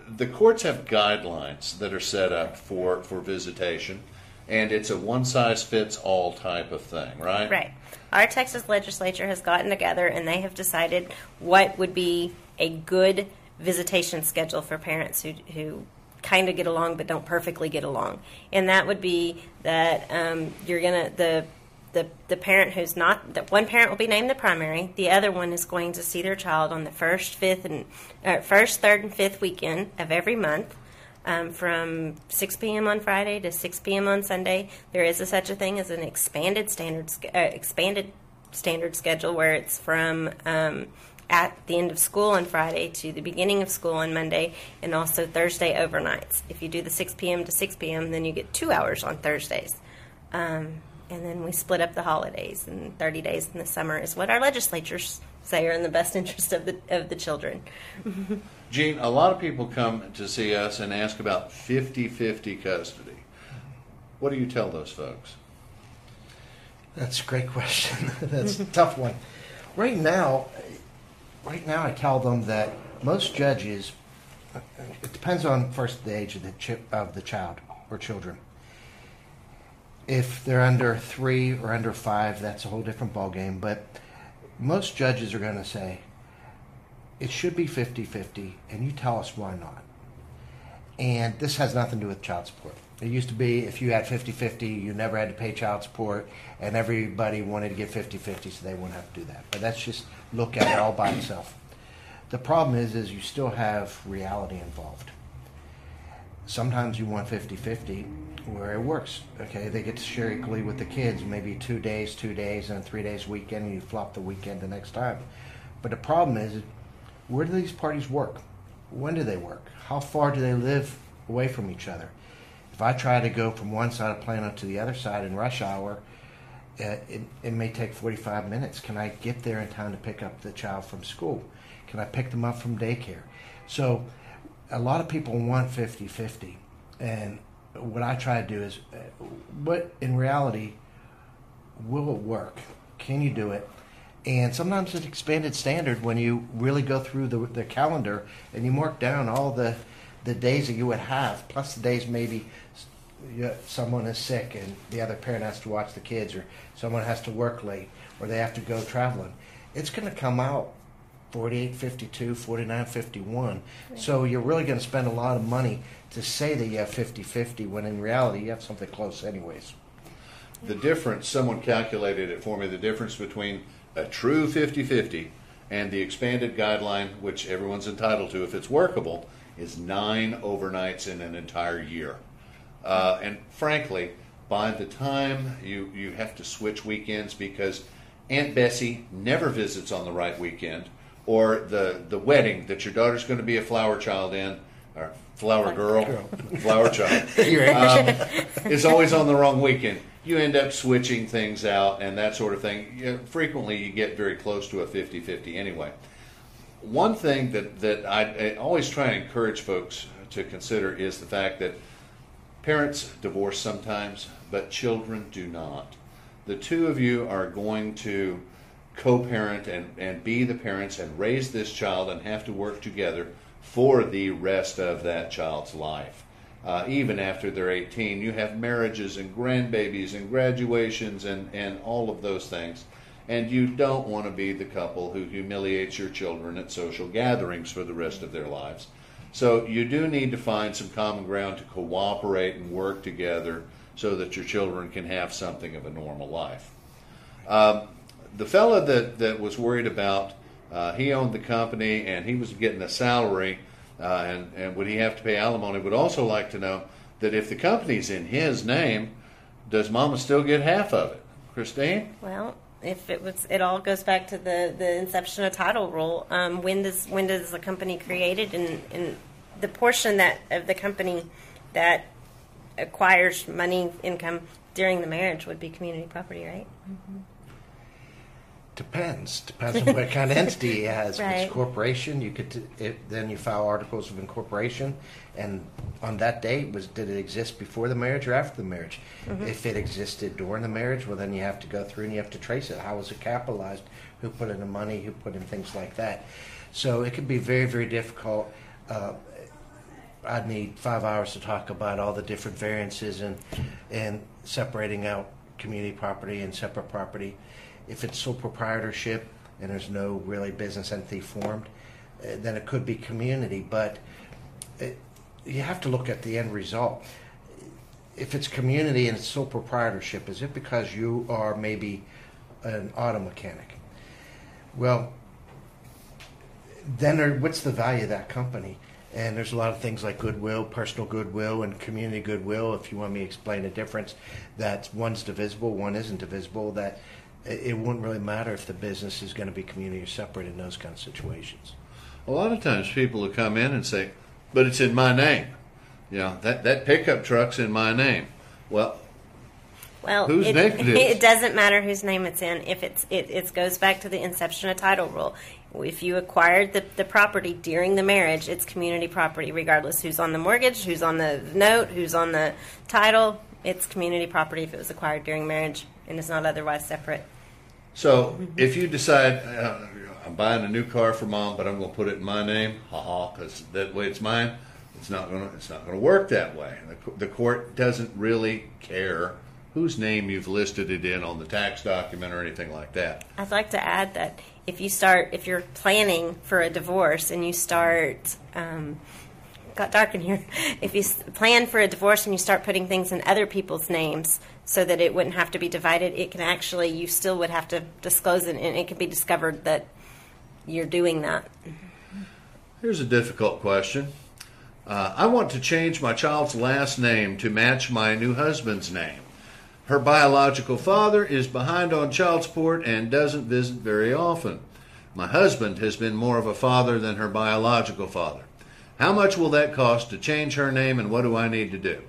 the courts have guidelines that are set up for for visitation, and it's a one size fits all type of thing, right?
Right. Our Texas legislature has gotten together and they have decided what would be a good visitation schedule for parents who, who kind of get along but don't perfectly get along. And that would be that um, you're going to, the the, the parent who's not one parent will be named the primary the other one is going to see their child on the first fifth and uh, first third and fifth weekend of every month um, from 6 p.m. on Friday to 6 p.m. on Sunday. There is a, such a thing as an expanded standard uh, expanded standard schedule where it's from um, at the end of school on Friday to the beginning of school on Monday, and also Thursday overnights. If you do the 6 p.m. to 6 p.m., then you get two hours on Thursdays. Um, and then we split up the holidays, and 30 days in the summer is what our legislatures say are in the best interest of the of the children.
Gene, a lot of people come to see us and ask about 50-50 custody. What do you tell those folks?
That's a great question. [laughs] That's a tough one. Right now, right now, I tell them that most judges. It depends on first the age of the chi- of the child or children. If they're under three or under five, that's a whole different ballgame. But most judges are going to say it should be 50 50, and you tell us why not. And this has nothing to do with child support. It used to be if you had 50 50, you never had to pay child support, and everybody wanted to get 50 50, so they wouldn't have to do that. But that's just look at it all by itself. The problem is, is you still have reality involved. Sometimes you want 50 50 where it works. Okay, they get to share equally with the kids, maybe two days, two days, and three days weekend, and you flop the weekend the next time. But the problem is, where do these parties work? When do they work? How far do they live away from each other? If I try to go from one side of Plano to the other side in rush hour, uh, it, it may take 45 minutes. Can I get there in time to pick up the child from school? Can I pick them up from daycare? So, a lot of people want 50 50. And what I try to do is, what in reality will it work? Can you do it? And sometimes it's expanded standard when you really go through the, the calendar and you mark down all the, the days that you would have, plus the days maybe someone is sick and the other parent has to watch the kids, or someone has to work late, or they have to go traveling. It's going to come out 48, 52, 49, 51. So you're really going to spend a lot of money to say that you have 50 50 when in reality you have something close, anyways.
The difference, someone calculated it for me, the difference between a true 50 50 and the expanded guideline, which everyone's entitled to if it's workable, is nine overnights in an entire year. Uh, and frankly, by the time you, you have to switch weekends because Aunt Bessie never visits on the right weekend, or the, the wedding that your daughter's going to be a flower child in, or flower girl, [laughs] flower child, [laughs] um, is always on the wrong weekend. You end up switching things out and that sort of thing. You know, frequently, you get very close to a 50 50 anyway. One thing that, that I, I always try and encourage folks to consider is the fact that parents divorce sometimes, but children do not. The two of you are going to co parent and, and be the parents and raise this child and have to work together for the rest of that child's life. Uh, even after they're 18, you have marriages and grandbabies and graduations and, and all of those things. And you don't want to be the couple who humiliates your children at social gatherings for the rest of their lives. So you do need to find some common ground to cooperate and work together so that your children can have something of a normal life. Um, the fellow that, that was worried about, uh, he owned the company and he was getting a salary, uh, and, and would he have to pay alimony? Would also like to know that if the company's in his name, does Mama still get half of it? Christine?
Well, if it was, it all goes back to the, the inception of title rule. Um, when does when does the company created, and, and the portion that of the company that acquires money income during the marriage would be community property, right?
Depends. Depends on what kind of [laughs] entity he has. If it's a corporation, you could it, then you file articles of incorporation, and on that date was did it exist before the marriage or after the marriage? If it existed during the marriage, well then you have to go through and you have to trace it. How was it capitalized? Who put in the money? Who put in things like that? So it could be very very difficult. Uh, I'd need five hours to talk about all the different variances and and separating out community property and separate property. If it's sole proprietorship and there's no really business entity formed, uh, then it could be community. But it, you have to look at the end result. If it's community and it's sole proprietorship, is it because you are maybe an auto mechanic? Well, then there, what's the value of that company? And there's a lot of things like goodwill, personal goodwill, and community goodwill. If you want me to explain the difference, that one's divisible, one isn't divisible. That it it wouldn't really matter if the business is going to be community or separate in those kind of situations.
A lot of times people will come in and say, but it's in my name. You know, that, that pickup truck's in my name. Well,
Well,
Whose
it,
name it is?
it doesn't matter whose name it's in. If it's it, it goes back to the inception of title rule. If you acquired the, the property during the marriage, it's community property, regardless who's on the mortgage, who's on the note, who's on the title. It's community property if it was acquired during marriage and is not otherwise separate.
So if you decide uh, I'm buying a new car for mom, but I'm going to put it in my name, haha, because that way it's mine. It's not going to. It's not going to work that way. The, the court doesn't really care whose name you've listed it in on the tax document or anything like that.
I'd like to add that if you start, if you're planning for a divorce and you start, um, got dark in here. If you plan for a divorce and you start putting things in other people's names so that it wouldn't have to be divided, it can actually, you still would have to disclose it and it can be discovered that you're doing that.
Here's a difficult question. Uh, I want to change my child's last name to match my new husband's name. Her biological father is behind on child support and doesn't visit very often. My husband has been more of a father than her biological father. How much will that cost to change her name and what do I need to do?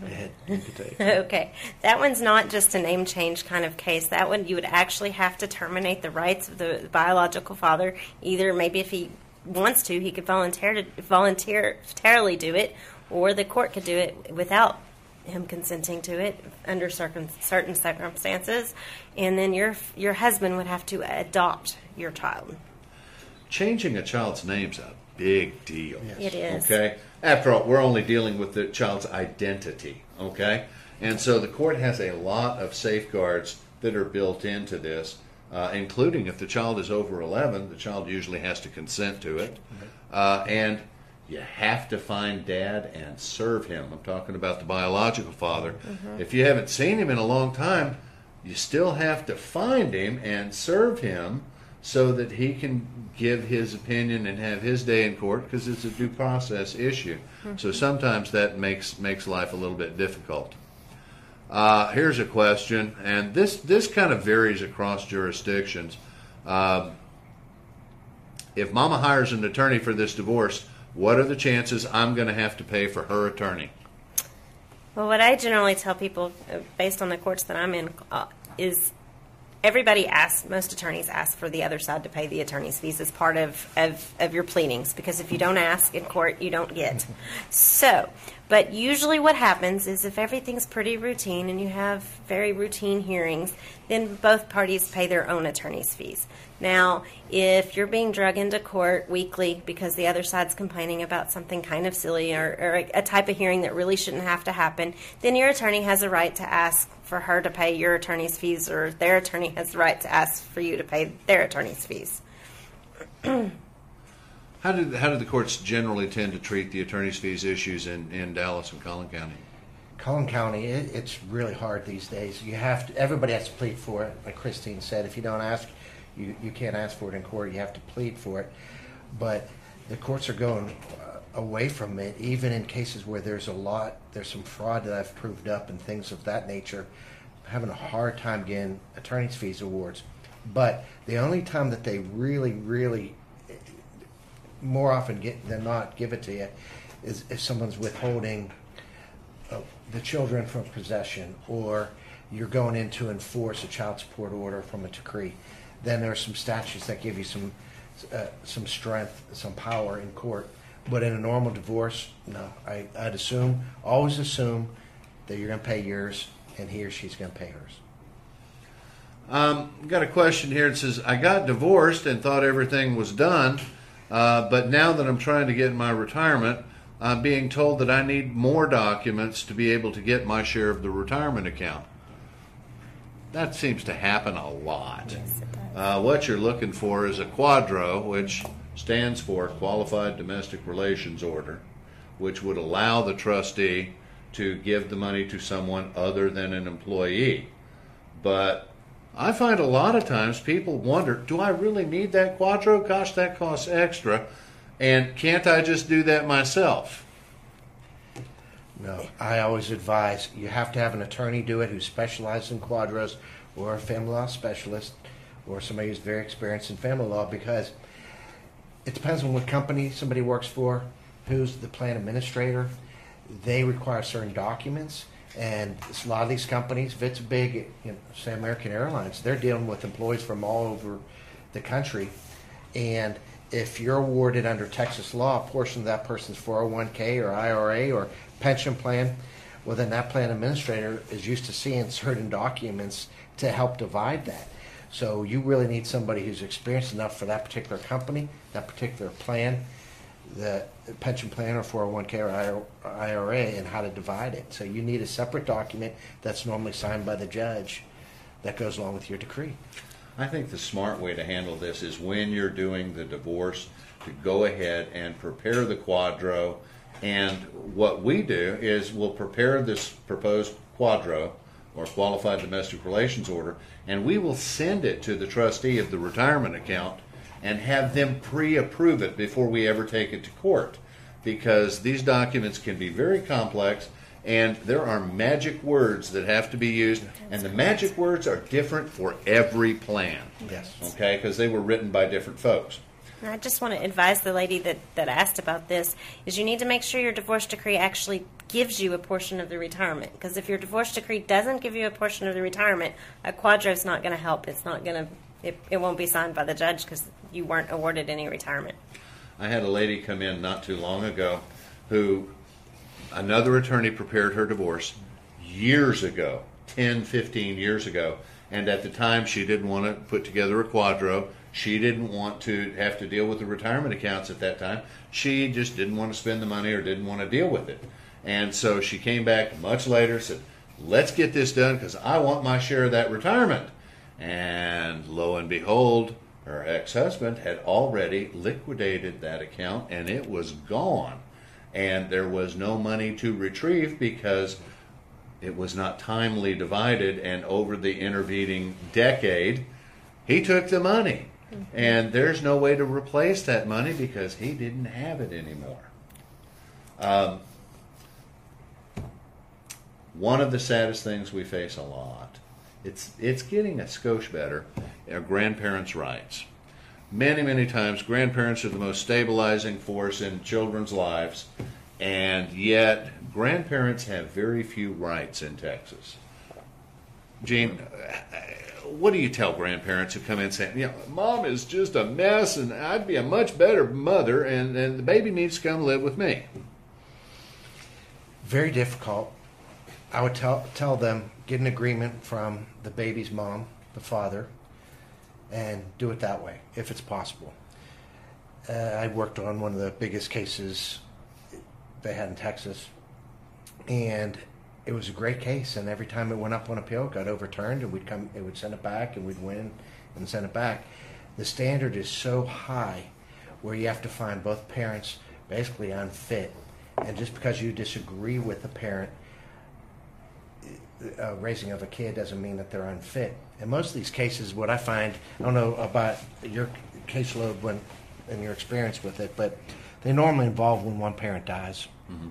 Go ahead, you can take. [laughs]
Okay, that one's not just a name change kind of case. That one you would actually have to terminate the rights of the biological father. Either maybe if he wants to, he could volunteer voluntarily do it, or the court could do it without him consenting to it under circum, certain circumstances, and then your your husband would have to adopt your child.
Changing a child's name's a big deal.
It is.
Okay. After all, we're only dealing with the child's identity. Okay. And so the court has a lot of safeguards that are built into this, uh, including if the child is over 11, the child usually has to consent to it. Uh, and you have to find dad and serve him. I'm talking about the biological father. If you haven't seen him in a long time, you still have to find him and serve him so that he can give his opinion and have his day in court because it's a due process issue. So sometimes that makes makes life a little bit difficult. Uh, here's a question, and this this kind of varies across jurisdictions. Um, if Mama hires an attorney for this divorce, what are the chances I'm going to have to pay for her attorney?
Well, what I generally tell people, uh, based on the courts that I'm in, uh, is everybody asks, most attorneys ask for the other side to pay the attorney's fees as part of, of, of your pleadings, because if you don't ask in court, you don't get. So, but usually what happens is if everything's pretty routine and you have very routine hearings, then both parties pay their own attorney's fees. Now, if you're being drug into court weekly because the other side's complaining about something kind of silly or, or a, a type of hearing that really shouldn't have to happen, then your attorney has a right to ask for her to pay your attorney's fees, or their attorney has the right to ask for you to pay their attorney's fees. [clears throat]
How did how do the courts generally tend to treat the attorney's fees issues in, in Dallas and Collin County?
Collin County, it, it's really hard these days. You have to, everybody has to plead for it. Like Christine said, if you don't ask, you, you can't ask for it in court. You have to plead for it. But the courts are going away from it, even in cases where there's a lot, there's some fraud that I've proved up and things of that nature. I'm having a hard time getting attorney's fees awards. But the only time that they really, really more often get than not give it to you is if someone's withholding uh, the children from possession or you're going in to enforce a child support order from a decree then there are some statutes that give you some uh, some strength some power in court but in a normal divorce no I, i'd assume always assume that you're going to pay yours and he or she's going to pay hers
Um, got a question here. It says, I got divorced and thought everything was done, uh, but now that I'm trying to get my retirement, I'm being told that I need more documents to be able to get my share of the retirement account. That seems to happen a lot. Uh, what you're looking for is a QDRO, which stands for Qualified Domestic Relations Order, which would allow the trustee to give the money to someone other than an employee. But I find a lot of times people wonder, do I really need that QDRO? Gosh, that costs extra. And can't I just do that myself?
No, I always advise you have to have an attorney do it who specializes in QDROs or a family law specialist or somebody who's very experienced in family law because it depends on what company somebody works for, who's the plan administrator. They require certain documents, and a lot of these companies, if it's big, you know, say American Airlines, they're dealing with employees from all over the country, and if you're awarded under Texas law a portion of that person's 401k or IRA or pension plan, well, then that plan administrator is used to seeing [laughs] certain documents to help divide that. So you really need somebody who's experienced enough for that particular company, that particular plan. the pension plan or 401k or IRA and how to divide it. So you need a separate document that's normally signed by the judge that goes along with your decree.
I think the smart way to handle this is when you're doing the divorce to go ahead and prepare the QDRO. And what we do is we'll prepare this proposed QDRO or qualified domestic relations order, and we will send it to the trustee of the retirement account and have them pre approve it before we ever take it to court. Because these documents can be very complex and there are magic words that have to be used, and the magic words are different for every plan.
Yes.
Okay, because they were written by different folks.
I just want to advise the lady that, that asked about this is you need to make sure your divorce decree actually gives you a portion of the retirement because if your divorce decree doesn't give you a portion of the retirement, a QDRO is not going to help. It's not going to it, it won't be signed by the judge because you weren't awarded any retirement.
I had a lady come in not too long ago who another attorney prepared her divorce years ago 10 15 years ago and at the time she didn't want to put together a QDRO. She didn't want to have to deal with the retirement accounts at that time. She just didn't want to spend the money or didn't want to deal with it. And so she came back much later said let's get this done because i want my share of that retirement and lo and behold her ex-husband had already liquidated that account and it was gone. And there was no money to retrieve because it was not timely divided. And over the intervening decade he took the money. And there's no way to replace that money because he didn't have it anymore. Um, one of the saddest things we face a lot it's it's getting a skosh better are grandparents rights many, many times grandparents are the most stabilizing force in children's lives, and yet grandparents have very few rights in Texas. Gene, what do you tell grandparents who come in saying, you know, mom is just a mess and I'd be a much better mother and, and the baby needs to come live with me?
Very difficult. I would tell, tell them get an agreement from the baby's mom, the father, and do it that way if it's possible. Uh, I worked on one of the biggest cases they had in Texas, and it was a great case. And every time it went up on appeal, it got overturned, and we'd come, it would send it back, and we'd win and send it back. The standard is so high, where you have to find both parents basically unfit, and just because you disagree with the parent uh, raising of a kid doesn't mean that they're unfit. In most of these cases, what I find, I don't know about your caseload when and your experience with it, but they normally involve when one parent dies. Mm-hmm.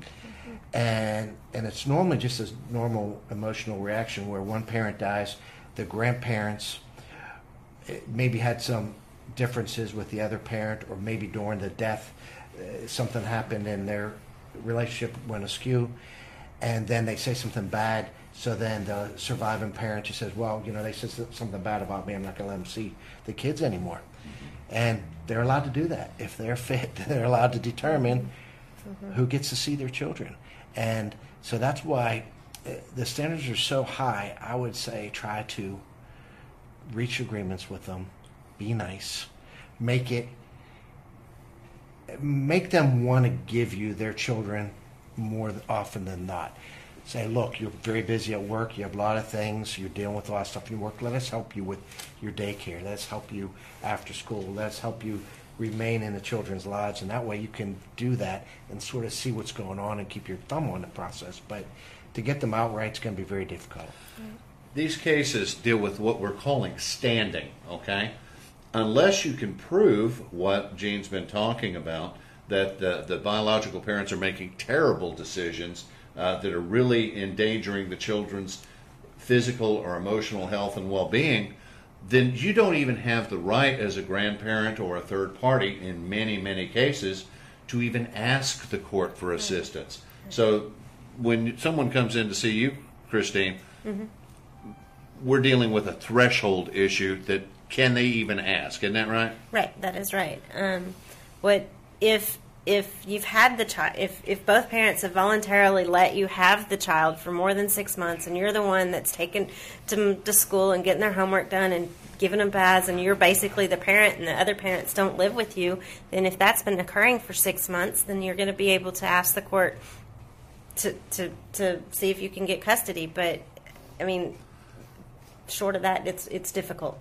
And and it's normally just a normal emotional reaction where one parent dies, the grandparents eh, maybe had some differences with the other parent, or maybe during the death, uh, something happened and their relationship went askew, and then they say something bad so then the surviving parent just says, well, you know, they said something bad about me. I'm not going to let them see the kids anymore. And they're allowed to do that. If they're fit, [laughs] they're allowed to determine mm-hmm. who gets to see their children. And so that's why uh, the standards are so high. I would say try to reach agreements with them, be nice, make it, make them want to give you their children more often than not say, look, you're very busy at work, you have a lot of things, you're dealing with a lot of stuff in work. Let us help you with your daycare. Let us help you after school. Let us help you remain in the children's lives. And that way you can do that and sort of see what's going on and keep your thumb on the process. But to get them outright is going to be very difficult.
These cases deal with what we're calling standing, okay? Unless you can prove what Gene's been talking about, that the, the biological parents are making terrible decisions uh, that are really endangering the children's physical or emotional health and well being, then you don't even have the right as a grandparent or a third party in many, many cases to even ask the court for assistance. So when someone comes in to see you, Christine, mm-hmm. we're dealing with a threshold issue that can they even ask? Isn't that right?
Right, that is right. Um, what if if you've had the child, if, if both parents have voluntarily let you have the child for more than six months and you're the one that's taken to, to school and getting their homework done and giving them baths and you're basically the parent and the other parents don't live with you, then if that's been occurring for six months, then you're going to be able to ask the court to, to, to see if you can get custody. But, I mean, short of that, it's, it's difficult.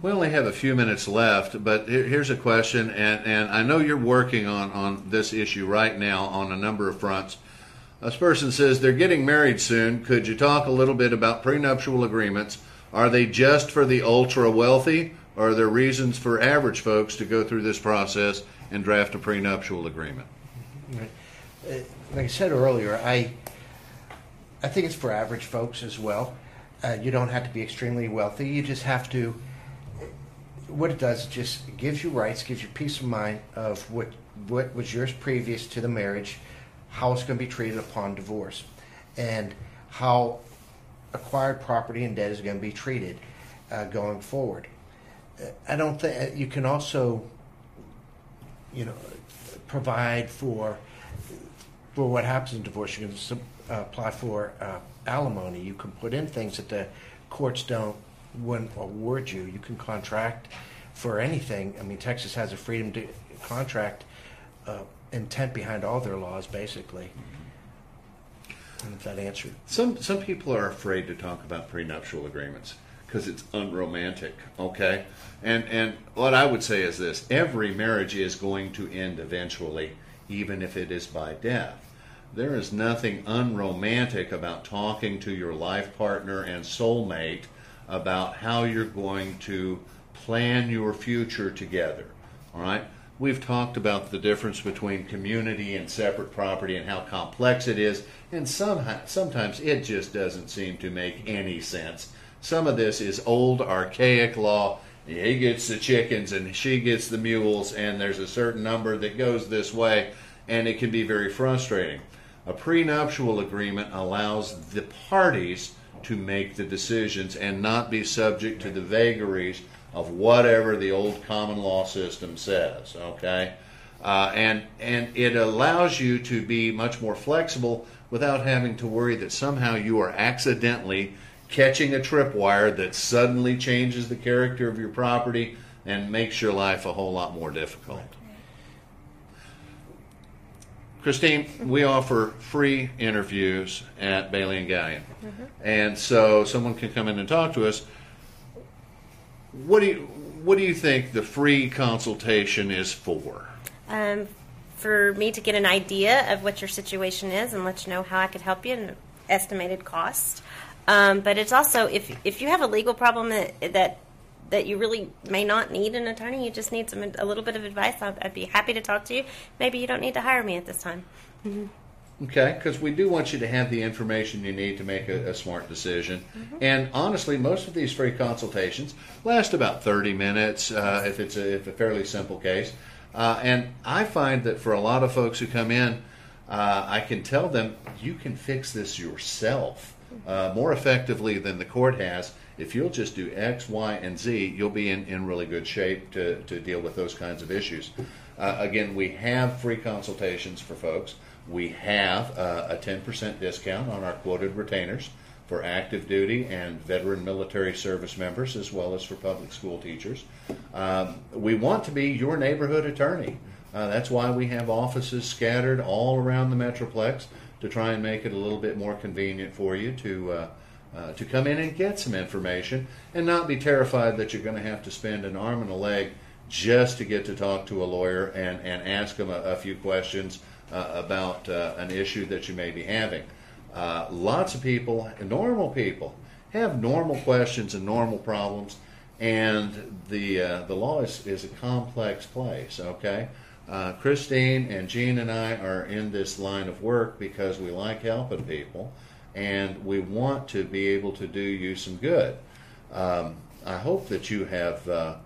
We only have a few minutes left, but here- here's a question, and, and I know you're working on, on this issue right now on a number of fronts. This person says they're getting married soon. Could you talk a little bit about prenuptial agreements? Are they just for the ultra wealthy, or are there reasons for average folks to go through this process and draft a prenuptial agreement?
Uh, like I said earlier, I I think it's for average folks as well. Uh, you don't have to be extremely wealthy. You just have to. What it does, it just gives you rights, gives you peace of mind of what what was yours previous to the marriage, how it's going to be treated upon divorce, and how acquired property and debt is going to be treated uh, going forward. I don't think you can also, you know, provide for for what happens in divorce. You can apply for uh, alimony. You can put in things that the courts don't wouldn't award you. You can contract for anything. I mean, Texas has a freedom to contract uh, intent behind all their laws, basically. And if that answered.
Some some people are afraid to talk about prenuptial agreements because it's unromantic. Okay, and and what I would say is this: every marriage is going to end eventually, even if it is by death. There is nothing unromantic about talking to your life partner and soulmate about how you're going to plan your future together. All right. We've talked about the difference between community and separate property and how complex it is, and some, sometimes it just doesn't seem to make any sense. Some of this is old, archaic law. He gets the chickens and she gets the mules, and there's a certain number that goes this way, and it can be very frustrating. A prenuptial agreement allows the parties to make the decisions and not be subject to the vagaries of whatever the old common law system says. Okay, uh, and and it allows you to be much more flexible without having to worry that somehow you are accidentally catching a tripwire that suddenly changes the character of your property and makes your life a whole lot more difficult. Christine, we offer free interviews at Bailey and Galyen. Mm-hmm. And so someone can come in and talk to us. What do you what do you think the free consultation is for?
Um, for me to get an idea of what your situation is and let you know how I could help you and estimated cost. Um, but it's also if if you have a legal problem that that that you really may not need an attorney, you just need some a little bit of advice. I'd, I'd be happy to talk to you. Maybe you don't need to hire me at this time.
Mm-hmm. Okay, because we do want you to have the information you need to make a, a smart decision. Mm-hmm. And honestly, most of these free consultations last about 30 minutes uh, if it's a, if a, fairly simple case. Uh, and I find that for a lot of folks who come in, uh, I can tell them you can fix this yourself uh, more effectively than the court has. If you'll just do X, Y, and Z, you'll be in, in really good shape to, to deal with those kinds of issues. Uh, again, we have free consultations for folks. We have uh, a 10% discount on our quoted retainers for active duty and veteran military service members, as well as for public school teachers. Um, we want to be your neighborhood attorney. Uh, that's why we have offices scattered all around the Metroplex to try and make it a little bit more convenient for you to. Uh, uh, to come in and get some information and not be terrified that you're going to have to spend an arm and a leg just to get to talk to a lawyer and, and ask them a, a few questions uh, about uh, an issue that you may be having. Uh, lots of people, normal people, have normal questions and normal problems, and the uh, the law is, is a complex place. Okay, uh, Christine and Gene and I are in this line of work because we like helping people, and we want to be able to do you some good. Um, I hope that you have uh,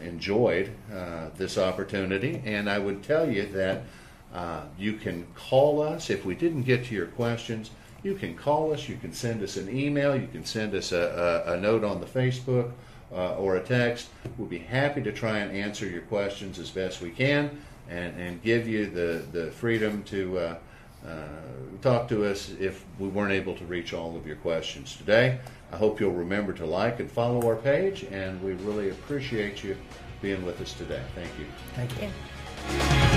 enjoyed this opportunity, and I would tell you that. Uh, you can call us if we didn't get to your questions. You can call us. You can send us an email. You can send us a, a, a note on the Facebook uh, or a text. We'll be happy to try and answer your questions as best we can and, and give you the, the freedom to uh, uh, talk to us if we weren't able to reach all of your questions today. I hope you'll remember to like and follow our page, and we really appreciate you being with us today. Thank you.
Thank you.